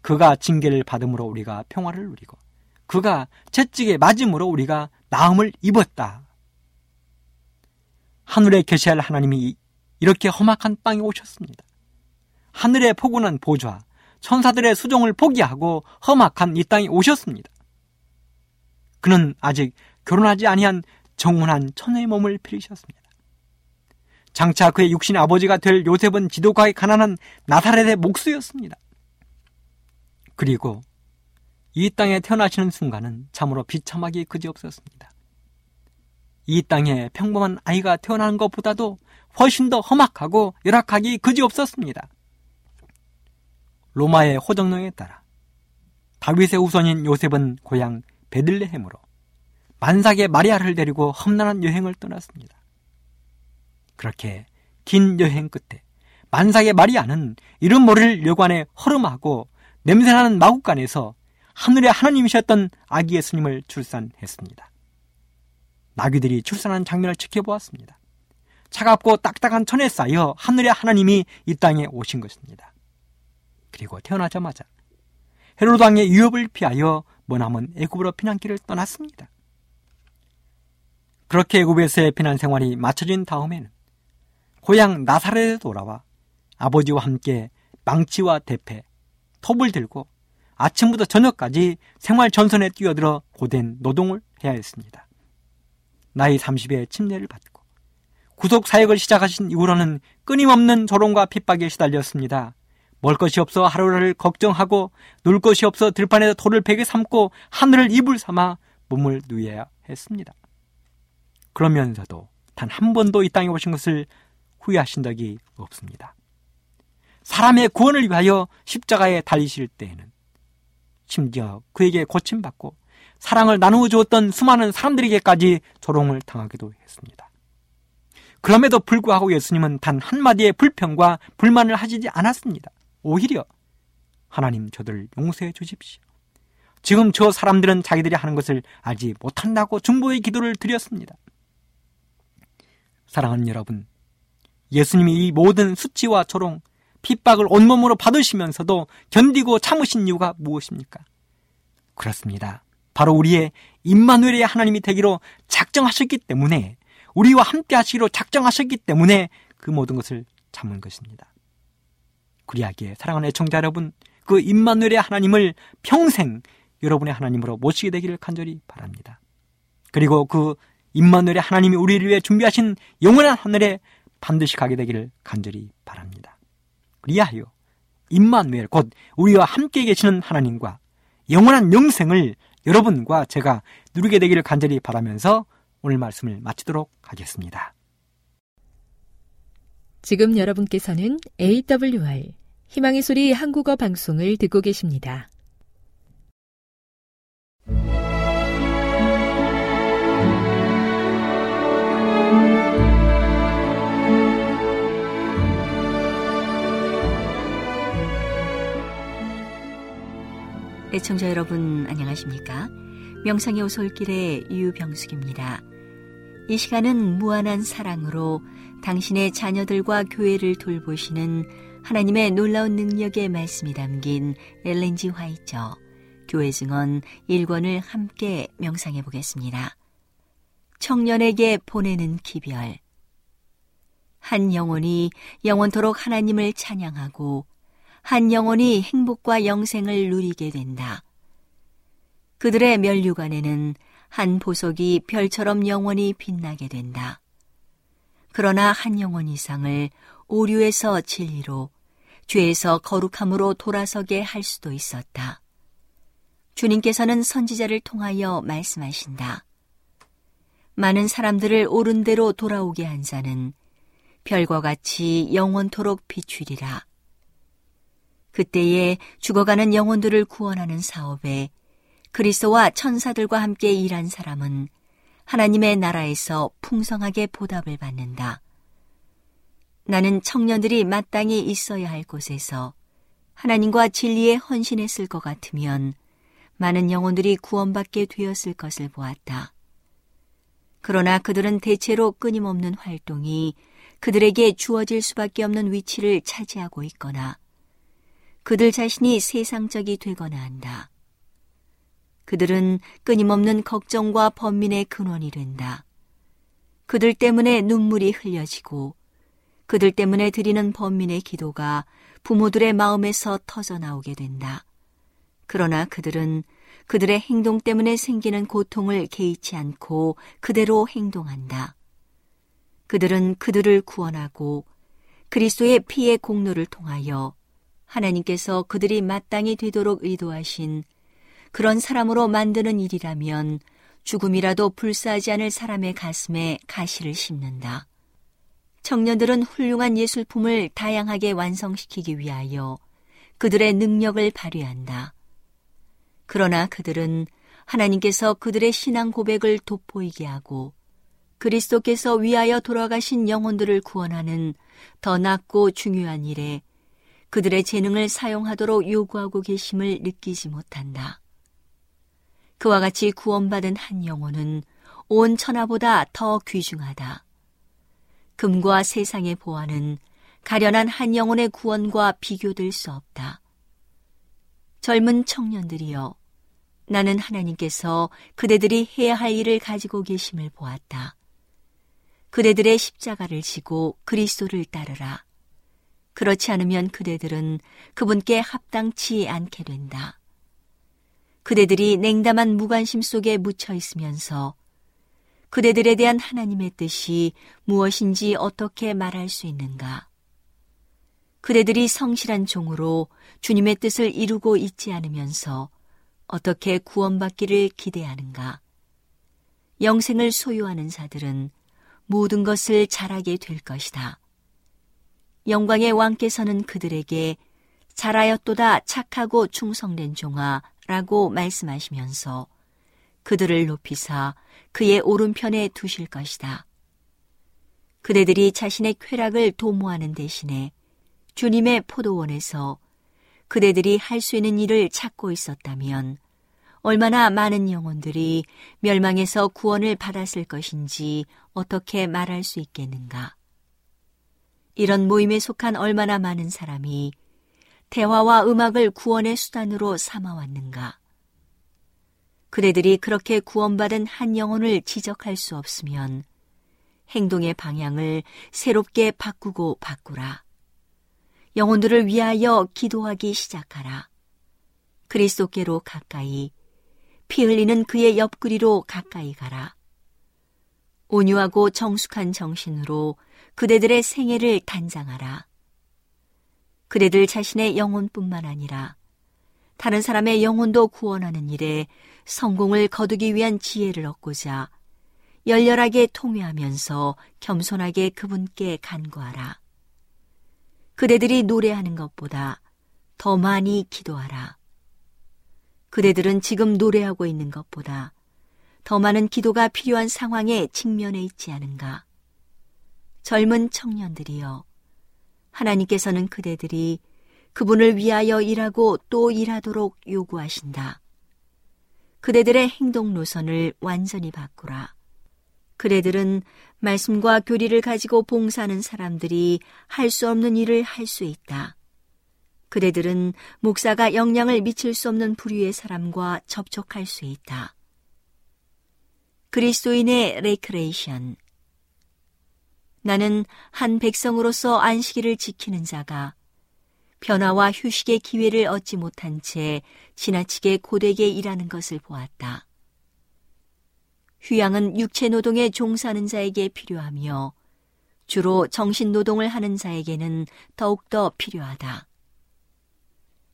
S2: 그가 징계를 받음으로 우리가 평화를 누리고 그가 채찍에 맞음으로 우리가 나음을 입었다. 하늘에 계셔야 할 하나님이 이렇게 험악한 땅에 오셨습니다. 하늘의 포근한 보좌, 천사들의 수종을 포기하고 험악한 이 땅에 오셨습니다. 그는 아직 결혼하지 아니한 정혼한 천의 몸을 필으셨습니다. 장차 그의 육신 아버지가 될 요셉은 지도가에 가난한 나사렛의 목수였습니다. 그리고 이 땅에 태어나시는 순간은 참으로 비참하기 그지없었습니다. 이 땅에 평범한 아이가 태어나는 것보다도 훨씬 더 험악하고 열악하기 그지없었습니다. 로마의 호정령에 따라 다윗의 우선인 요셉은 고향 베들레헴으로 만삭의 마리아를 데리고 험난한 여행을 떠났습니다. 그렇게 긴 여행 끝에 만삭의 마리아는 이름 모를 여관에 허름하고 냄새나는 마국간에서 하늘의 하나님이셨던 아기 예수님을 출산했습니다. 나귀들이 출산한 장면을 지켜보았습니다. 차갑고 딱딱한 천에 쌓여 하늘의 하나님이 이 땅에 오신 것입니다. 그리고 태어나자마자 헤로드 왕의 위협을 피하여 머나먼 애굽으로 피난길을 떠났습니다. 그렇게 애굽에서의 피난 생활이 마쳐진 다음에는 고향 나사렛에 돌아와 아버지와 함께 망치와 대패, 톱을 들고 아침부터 저녁까지 생활 전선에 뛰어들어 고된 노동을 해야 했습니다. 나이 30에 침례를 받고 구속 사역을 시작하신 이후로는 끊임없는 조롱과 핍박에 시달렸습니다. 먹을 것이 없어 하루를 걱정하고 놀 것이 없어 들판에서 돌을 베개 삼고 하늘을 이불 삼아 몸을 누여야 했습니다. 그러면서도 단 한 번도 이 땅에 오신 것을 후회하신 적이 없습니다. 사람의 구원을 위하여 십자가에 달리실 때에는 심지어 그에게 고침받고 사랑을 나누어 주었던 수많은 사람들에게까지 조롱을 당하기도 했습니다. 그럼에도 불구하고 예수님은 단 한마디의 불평과 불만을 하시지 않았습니다. 오히려 하나님 저들을 용서해 주십시오. 지금 저 사람들은 자기들이 하는 것을 알지 못한다고 중보의 기도를 드렸습니다. 사랑하는 여러분, 예수님이 이 모든 수치와 조롱, 핍박을 온몸으로 받으시면서도 견디고 참으신 이유가 무엇입니까? 그렇습니다. 바로 우리의 임마누엘의 하나님이 되기로 작정하셨기 때문에 우리와 함께 하시기로 작정하셨기 때문에 그 모든 것을 참은 것입니다. 그리하기에 사랑하는 애청자 여러분, 그 임마누엘의 하나님을 평생 여러분의 하나님으로 모시게 되기를 간절히 바랍니다. 그리고 그 임마누엘의 하나님이 우리를 위해 준비하신 영원한 하늘에 반드시 가게 되기를 간절히 바랍니다. 그리하여 임마누엘 곧 우리와 함께 계시는 하나님과 영원한 영생을 여러분과 제가 누리게 되기를 간절히 바라면서 오늘 말씀을 마치도록 하겠습니다.
S1: 지금 여러분께서는 AWR 희망의 소리 한국어 방송을 듣고 계십니다.
S3: 애청자 여러분 안녕하십니까? 명상의 오솔길의 유병숙입니다. 이 시간은 무한한 사랑으로 당신의 자녀들과 교회를 돌보시는 하나님의 놀라운 능력의 말씀이 담긴 엘렌지 화이처 교회 증언 1권을 함께 명상해 보겠습니다. 청년에게 보내는 기별 한 영혼이 영원토록 하나님을 찬양하고 한 영혼이 행복과 영생을 누리게 된다. 그들의 면류관에는 한 보석이 별처럼 영원히 빛나게 된다. 그러나 한 영혼 이상을 오류에서 진리로, 죄에서 거룩함으로 돌아서게 할 수도 있었다. 주님께서는 선지자를 통하여 말씀하신다. 많은 사람들을 옳은 대로 돌아오게 한 자는 별과 같이 영원토록 비추리라. 그때에 죽어가는 영혼들을 구원하는 사업에 그리스도와 천사들과 함께 일한 사람은 하나님의 나라에서 풍성하게 보답을 받는다. 나는 청년들이 마땅히 있어야 할 곳에서 하나님과 진리에 헌신했을 것 같으면 많은 영혼들이 구원받게 되었을 것을 보았다. 그러나 그들은 대체로 끊임없는 활동이 그들에게 주어질 수밖에 없는 위치를 차지하고 있거나 그들 자신이 세상적이 되거나 한다. 그들은 끊임없는 걱정과 번민의 근원이 된다. 그들 때문에 눈물이 흘려지고 그들 때문에 드리는 번민의 기도가 부모들의 마음에서 터져 나오게 된다. 그러나 그들은 그들의 행동 때문에 생기는 고통을 개의치 않고 그대로 행동한다. 그들은 그들을 구원하고 그리스도의 피의 공로를 통하여 하나님께서 그들이 마땅히 되도록 의도하신 그런 사람으로 만드는 일이라면 죽음이라도 불사하지 않을 사람의 가슴에 가시를 심는다. 청년들은 훌륭한 예술품을 다양하게 완성시키기 위하여 그들의 능력을 발휘한다. 그러나 그들은 하나님께서 그들의 신앙 고백을 돋보이게 하고 그리스도께서 위하여 돌아가신 영혼들을 구원하는 더 낫고 중요한 일에 그들의 재능을 사용하도록 요구하고 계심을 느끼지 못한다. 그와 같이 구원받은 한 영혼은 온 천하보다 더 귀중하다. 금과 세상의 보안은 가련한 한 영혼의 구원과 비교될 수 없다. 젊은 청년들이여, 나는 하나님께서 그대들이 해야 할 일을 가지고 계심을 보았다. 그대들의 십자가를 지고 그리스도를 따르라. 그렇지 않으면 그대들은 그분께 합당치 않게 된다. 그대들이 냉담한 무관심 속에 묻혀 있으면서 그대들에 대한 하나님의 뜻이 무엇인지 어떻게 말할 수 있는가? 그대들이 성실한 종으로 주님의 뜻을 이루고 있지 않으면서 어떻게 구원받기를 기대하는가? 영생을 소유하는 자들은 모든 것을 잘하게 될 것이다. 영광의 왕께서는 그들에게 잘하였도다 착하고 충성된 종아라고 말씀하시면서 그들을 높이사 그의 오른편에 두실 것이다. 그대들이 자신의 쾌락을 도모하는 대신에 주님의 포도원에서 그대들이 할 수 있는 일을 찾고 있었다면 얼마나 많은 영혼들이 멸망에서 구원을 받았을 것인지 어떻게 말할 수 있겠는가. 이런 모임에 속한 얼마나 많은 사람이 대화와 음악을 구원의 수단으로 삼아왔는가. 그대들이 그렇게 구원받은 한 영혼을 지적할 수 없으면 행동의 방향을 새롭게 바꾸고 바꾸라. 영혼들을 위하여 기도하기 시작하라. 그리스도께로 가까이 피 흘리는 그의 옆구리로 가까이 가라. 온유하고 정숙한 정신으로 그대들의 생애를 단장하라. 그대들 자신의 영혼뿐만 아니라 다른 사람의 영혼도 구원하는 일에 성공을 거두기 위한 지혜를 얻고자 열렬하게 통회하면서 겸손하게 그분께 간구하라. 그대들이 노래하는 것보다 더 많이 기도하라. 그대들은 지금 노래하고 있는 것보다 더 많은 기도가 필요한 상황에 직면해 있지 않은가. 젊은 청년들이여, 하나님께서는 그대들이 그분을 위하여 일하고 또 일하도록 요구하신다. 그대들의 행동 노선을 완전히 바꾸라. 그대들은 말씀과 교리를 가지고 봉사하는 사람들이 할 수 없는 일을 할 수 있다. 그대들은 목사가 영향을 미칠 수 없는 부류의 사람과 접촉할 수 있다. 그리스도인의 레크레이션 나는 한 백성으로서 안식일을 지키는 자가 변화와 휴식의 기회를 얻지 못한 채 지나치게 고되게 일하는 것을 보았다. 휴양은 육체 노동에 종사하는 자에게 필요하며 주로 정신 노동을 하는 자에게는 더욱더 필요하다.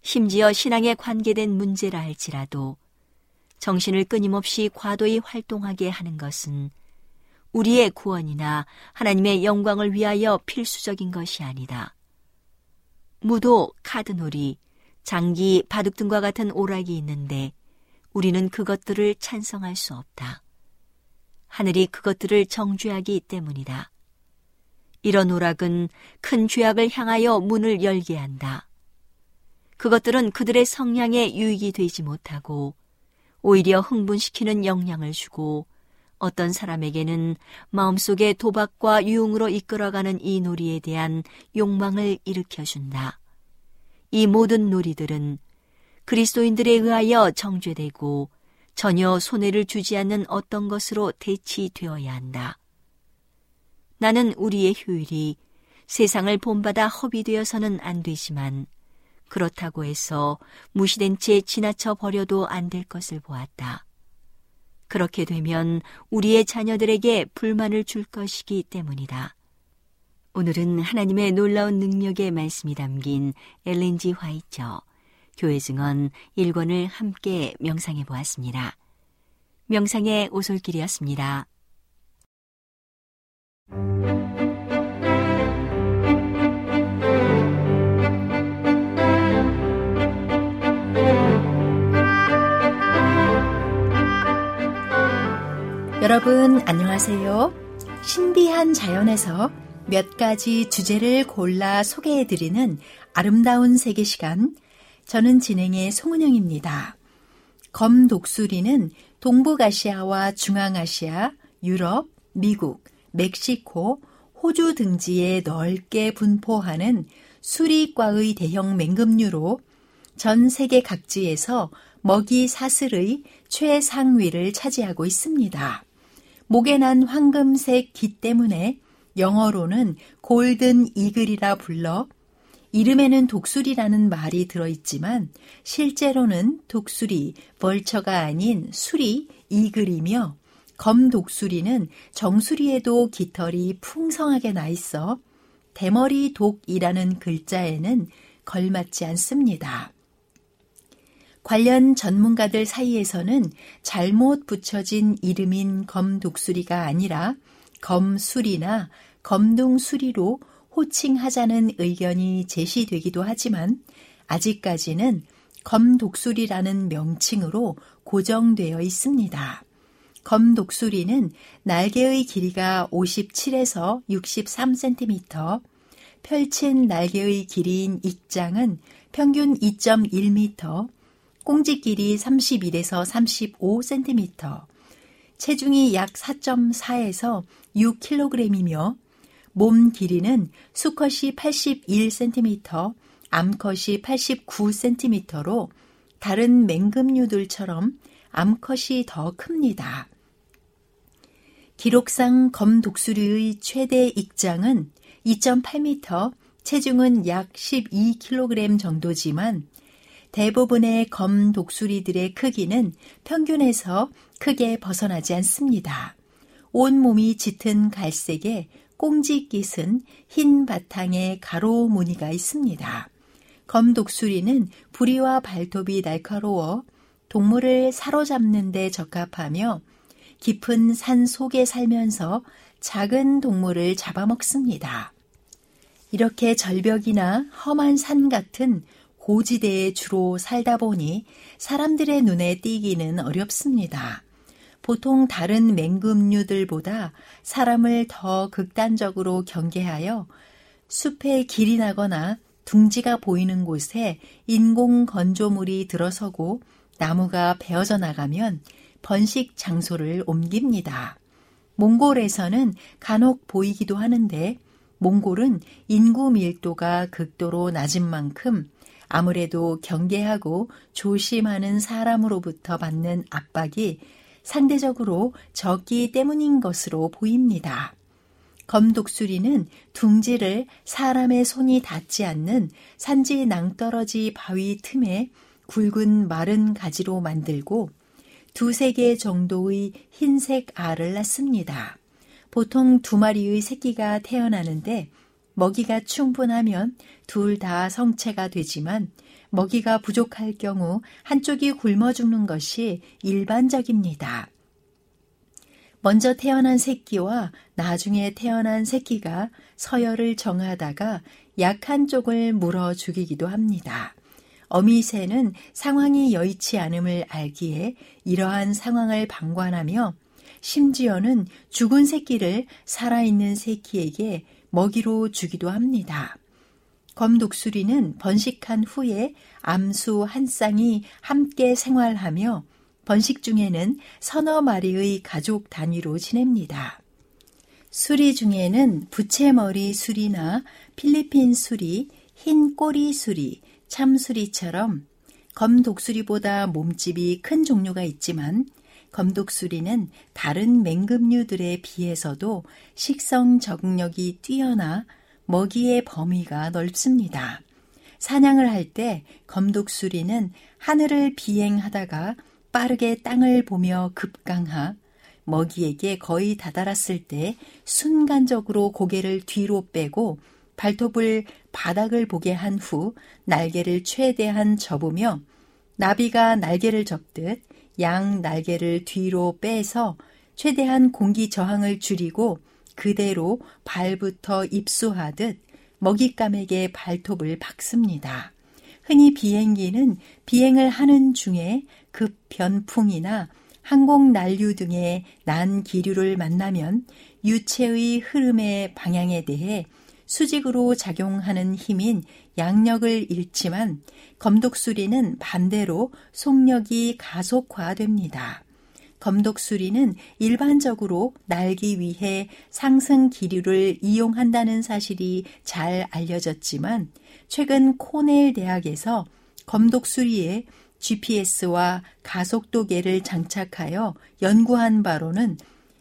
S3: 심지어 신앙에 관계된 문제라 할지라도 정신을 끊임없이 과도히 활동하게 하는 것은 우리의 구원이나 하나님의 영광을 위하여 필수적인 것이 아니다. 무도, 카드놀이, 장기, 바둑 등과 같은 오락이 있는데 우리는 그것들을 찬성할 수 없다. 하늘이 그것들을 정죄하기 때문이다. 이런 오락은 큰 죄악을 향하여 문을 열게 한다. 그것들은 그들의 성향에 유익이 되지 못하고 오히려 흥분시키는 영향을 주고 어떤 사람에게는 마음속에 도박과 유흥으로 이끌어가는 이 놀이에 대한 욕망을 일으켜준다. 이 모든 놀이들은 그리스도인들에 의하여 정죄되고 전혀 손해를 주지 않는 어떤 것으로 대치되어야 한다. 나는 우리의 효율이 세상을 본받아 허비되어서는 안 되지만 그렇다고 해서 무시된 채 지나쳐 버려도 안 될 것을 보았다. 그렇게 되면 우리의 자녀들에게 불만을 줄 것이기 때문이다. 오늘은 하나님의 놀라운 능력의 말씀이 담긴 엘렌지 화이처 교회 증언 1권을 함께 명상해 보았습니다. 명상의 오솔길이었습니다.
S4: 여러분 안녕하세요. 신비한 자연에서 몇 가지 주제를 골라 소개해드리는 아름다운 세계 시간. 저는 진행의 송은영입니다. 검 독수리는 동북아시아와 중앙아시아, 유럽, 미국, 멕시코, 호주 등지에 넓게 분포하는 수리과의 대형 맹금류로 전 세계 각지에서 먹이 사슬의 최상위를 차지하고 있습니다. 목에 난 황금색 깃 때문에 영어로는 골든 이글이라 불러 이름에는 독수리라는 말이 들어있지만 실제로는 독수리, 벌처가 아닌 수리, 이글이며 검독수리는 정수리에도 깃털이 풍성하게 나 있어 대머리 독이라는 글자에는 걸맞지 않습니다. 관련 전문가들 사이에서는 잘못 붙여진 이름인 검독수리가 아니라 검수리나 검둥수리로 호칭하자는 의견이 제시되기도 하지만 아직까지는 검독수리라는 명칭으로 고정되어 있습니다. 검독수리는 날개의 길이가 57에서 63cm, 펼친 날개의 길이인 익장은 평균 2.1m, 꽁지 길이 31에서 35cm, 체중이 약 4.4에서 6kg이며 몸 길이는 수컷이 81cm, 암컷이 89cm로 다른 맹금류들처럼 암컷이 더 큽니다. 기록상 검독수류의 최대 익장은 2.8m, 체중은 약 12kg 정도지만 대부분의 검 독수리들의 크기는 평균에서 크게 벗어나지 않습니다. 온몸이 짙은 갈색에 꽁지깃은 흰 바탕에 가로 무늬가 있습니다. 검 독수리는 부리와 발톱이 날카로워 동물을 사로잡는 데 적합하며 깊은 산 속에 살면서 작은 동물을 잡아먹습니다. 이렇게 절벽이나 험한 산 같은 고지대에 주로 살다 보니 사람들의 눈에 띄기는 어렵습니다. 보통 다른 맹금류들보다 사람을 더 극단적으로 경계하여 숲에 길이 나거나 둥지가 보이는 곳에 인공 건조물이 들어서고 나무가 베어져 나가면 번식 장소를 옮깁니다. 몽골에서는 간혹 보이기도 하는데 몽골은 인구 밀도가 극도로 낮은 만큼 아무래도 경계하고 조심하는 사람으로부터 받는 압박이 상대적으로 적기 때문인 것으로 보입니다. 검독수리는 둥지를 사람의 손이 닿지 않는 산지 낭떠러지 바위 틈에 굵은 마른 가지로 만들고 두세 개 정도의 흰색 알을 낳습니다. 보통 두 마리의 새끼가 태어나는데 먹이가 충분하면 둘 다 성체가 되지만 먹이가 부족할 경우 한쪽이 굶어 죽는 것이 일반적입니다. 먼저 태어난 새끼와 나중에 태어난 새끼가 서열을 정하다가 약한 쪽을 물어 죽이기도 합니다. 어미새는 상황이 여의치 않음을 알기에 이러한 상황을 방관하며 심지어는 죽은 새끼를 살아있는 새끼에게 먹이로 주기도 합니다. 검독수리는 번식한 후에 암수 한 쌍이 함께 생활하며 번식 중에는 서너 마리의 가족 단위로 지냅니다. 수리 중에는 부채머리 수리나 필리핀 수리, 흰 꼬리 수리, 참수리처럼 검독수리보다 몸집이 큰 종류가 있지만 검독수리는 다른 맹금류들에 비해서도 식성 적응력이 뛰어나 먹이의 범위가 넓습니다. 사냥을 할 때 검독수리는 하늘을 비행하다가 빠르게 땅을 보며 급강하 먹이에게 거의 다다랐을 때 순간적으로 고개를 뒤로 빼고 발톱을 바닥을 보게 한 후 날개를 최대한 접으며 나비가 날개를 접듯 양 날개를 뒤로 빼서 최대한 공기 저항을 줄이고 그대로 발부터 입수하듯 먹잇감에게 발톱을 박습니다. 흔히 비행기는 비행을 하는 중에 급 변풍이나 항공 난류 등의 난 기류를 만나면 유체의 흐름의 방향에 대해 수직으로 작용하는 힘인 양력을 잃지만 검독수리는 반대로 속력이 가속화됩니다. 검독수리는 일반적으로 날기 위해 상승 기류를 이용한다는 사실이 잘 알려졌지만 최근 코넬 대학에서 검독수리에 GPS와 가속도계를 장착하여 연구한 바로는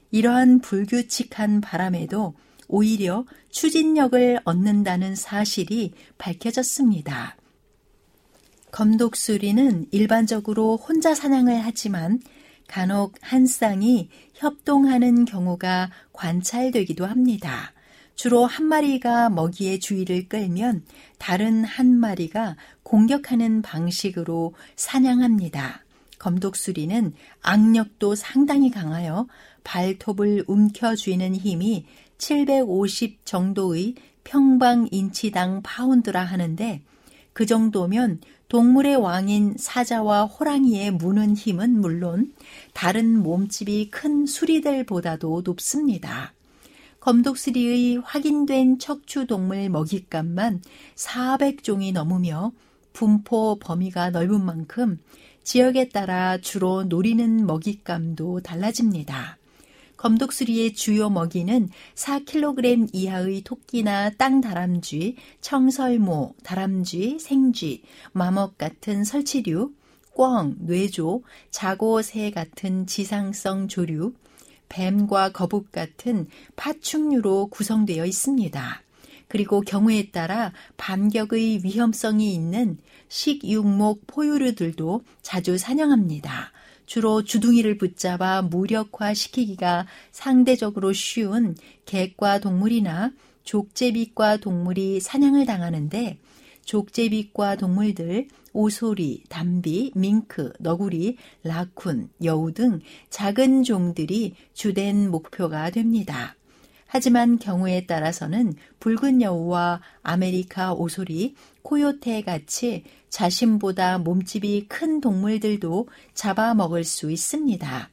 S4: 이러한 불규칙한 바람에도 오히려 추진력을 얻는다는 사실이 밝혀졌습니다. 검독수리는 일반적으로 혼자 사냥을 하지만 간혹 한 쌍이 협동하는 경우가 관찰되기도 합니다. 주로 한 마리가 먹이의 주의를 끌면 다른 한 마리가 공격하는 방식으로 사냥합니다. 검독수리는 악력도 상당히 강하여 발톱을 움켜쥐는 힘이 750 정도의 평방 인치당 파운드라 하는데 그 정도면 동물의 왕인 사자와 호랑이의 무는 힘은 물론 다른 몸집이 큰 수리들보다도 높습니다. 검독수리의 확인된 척추 동물 먹잇감만 400종이 넘으며 분포 범위가 넓은 만큼 지역에 따라 주로 노리는 먹잇감도 달라집니다. 검독수리의 주요 먹이는 4kg 이하의 토끼나 땅 다람쥐, 청설모, 다람쥐, 생쥐, 마먹 같은 설치류, 꿩, 뇌조, 자고새 같은 지상성 조류, 뱀과 거북 같은 파충류로 구성되어 있습니다. 그리고 경우에 따라 반격의 위험성이 있는 식육목 포유류들도 자주 사냥합니다. 주로 주둥이를 붙잡아 무력화시키기가 상대적으로 쉬운 객과 동물이나 족제비과 동물이 사냥을 당하는데 족제비과 동물들 오소리, 담비, 밍크, 너구리, 라쿤, 여우 등 작은 종들이 주된 목표가 됩니다. 하지만 경우에 따라서는 붉은 여우와 아메리카 오소리, 코요테 같이 자신보다 몸집이 큰 동물들도 잡아먹을 수 있습니다.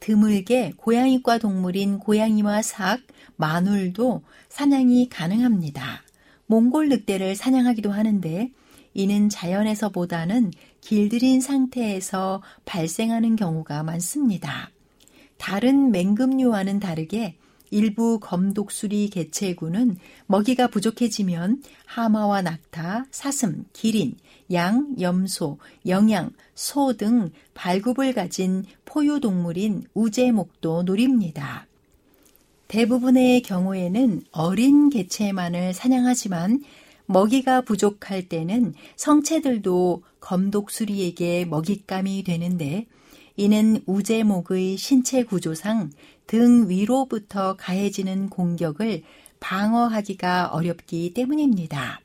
S4: 드물게 고양이과 동물인 고양이와 삵, 마눌도 사냥이 가능합니다. 몽골 늑대를 사냥하기도 하는데 이는 자연에서보다는 길들인 상태에서 발생하는 경우가 많습니다. 다른 맹금류와는 다르게 일부 검독수리 개체구는 먹이가 부족해지면 하마와 낙타, 사슴, 기린, 양, 염소, 영양, 소 등 발굽을 가진 포유동물인 우제목도 노립니다. 대부분의 경우에는 어린 개체만을 사냥하지만 먹이가 부족할 때는 성체들도 검독수리에게 먹잇감이 되는데 이는 우제목의 신체 구조상 등 위로부터 가해지는 공격을 방어하기가 어렵기 때문입니다.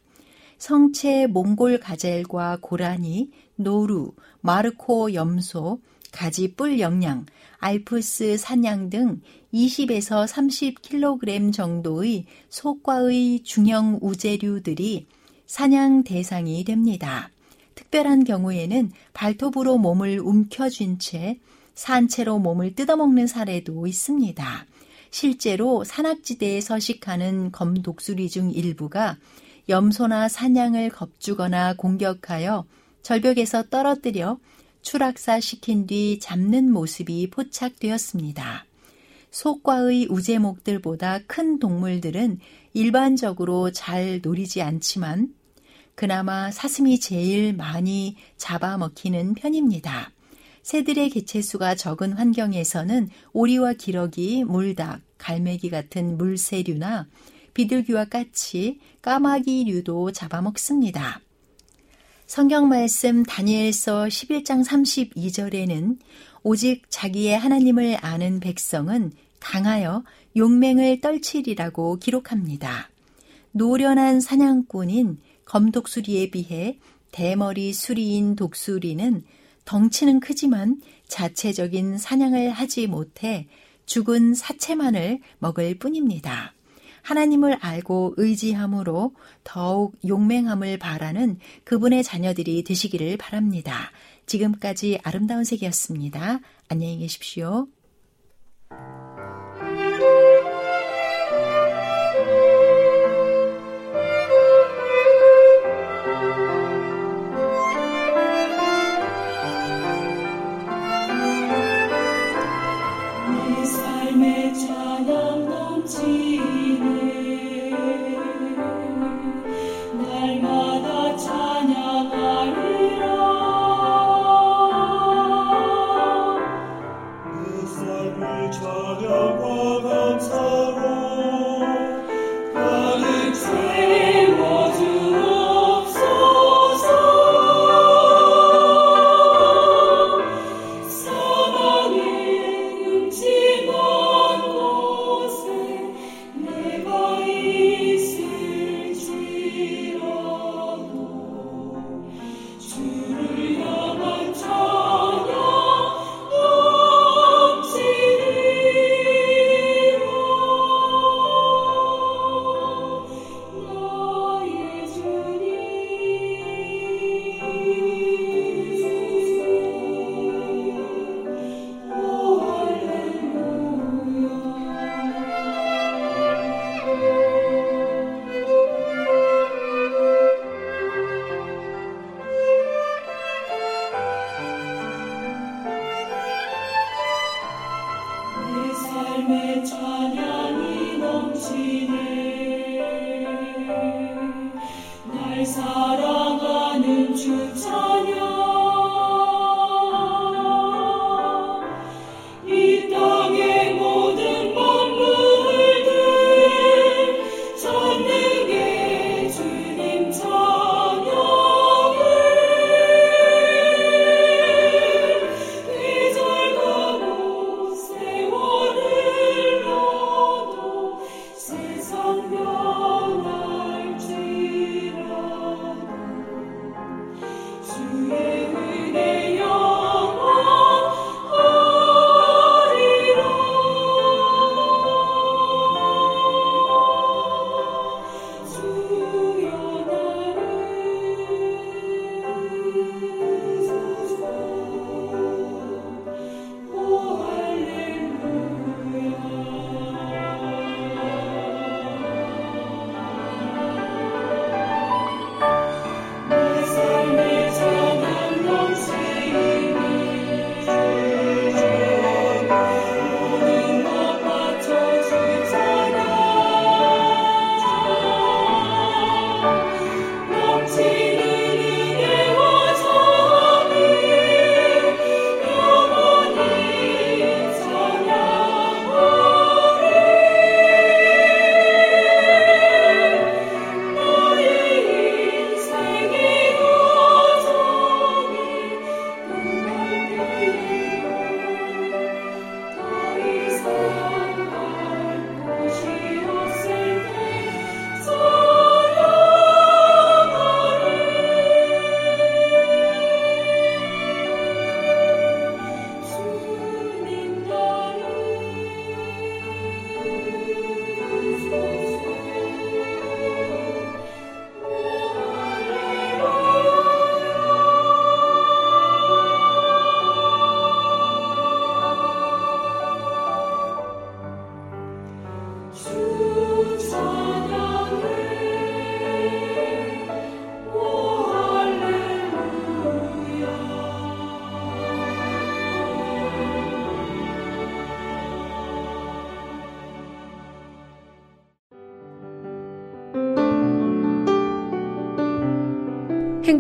S4: 성체 몽골 가젤과 고라니, 노루, 마르코 염소, 가지 뿔 영양, 알프스 산양 등 20에서 30kg 정도의 속과의 중형 우제류들이 사냥 대상이 됩니다. 특별한 경우에는 발톱으로 몸을 움켜쥔 채 산채로 몸을 뜯어먹는 사례도 있습니다. 실제로 산악지대에 서식하는 검독수리 중 일부가 염소나 사냥을 겁주거나 공격하여 절벽에서 떨어뜨려 추락사 시킨 뒤 잡는 모습이 포착되었습니다. 속과의 우제목들보다 큰 동물들은 일반적으로 잘 노리지 않지만 그나마 사슴이 제일 많이 잡아먹히는 편입니다. 새들의 개체수가 적은 환경에서는 오리와 기러기, 물닭, 갈매기 같은 물새류나 비둘기와 까치, 까마귀류도 잡아먹습니다. 성경 말씀 다니엘서 11장 32절에는 오직 자기의 하나님을 아는 백성은 강하여 용맹을 떨치리라고 기록합니다. 노련한 사냥꾼인 검독수리에 비해 대머리 수리인 독수리는 덩치는 크지만 자체적인 사냥을 하지 못해 죽은 사체만을 먹을 뿐입니다. 하나님을 알고 의지함으로 더욱 용맹함을 바라는 그분의 자녀들이 되시기를 바랍니다. 지금까지 아름다운 색이었습니다. 안녕히 계십시오.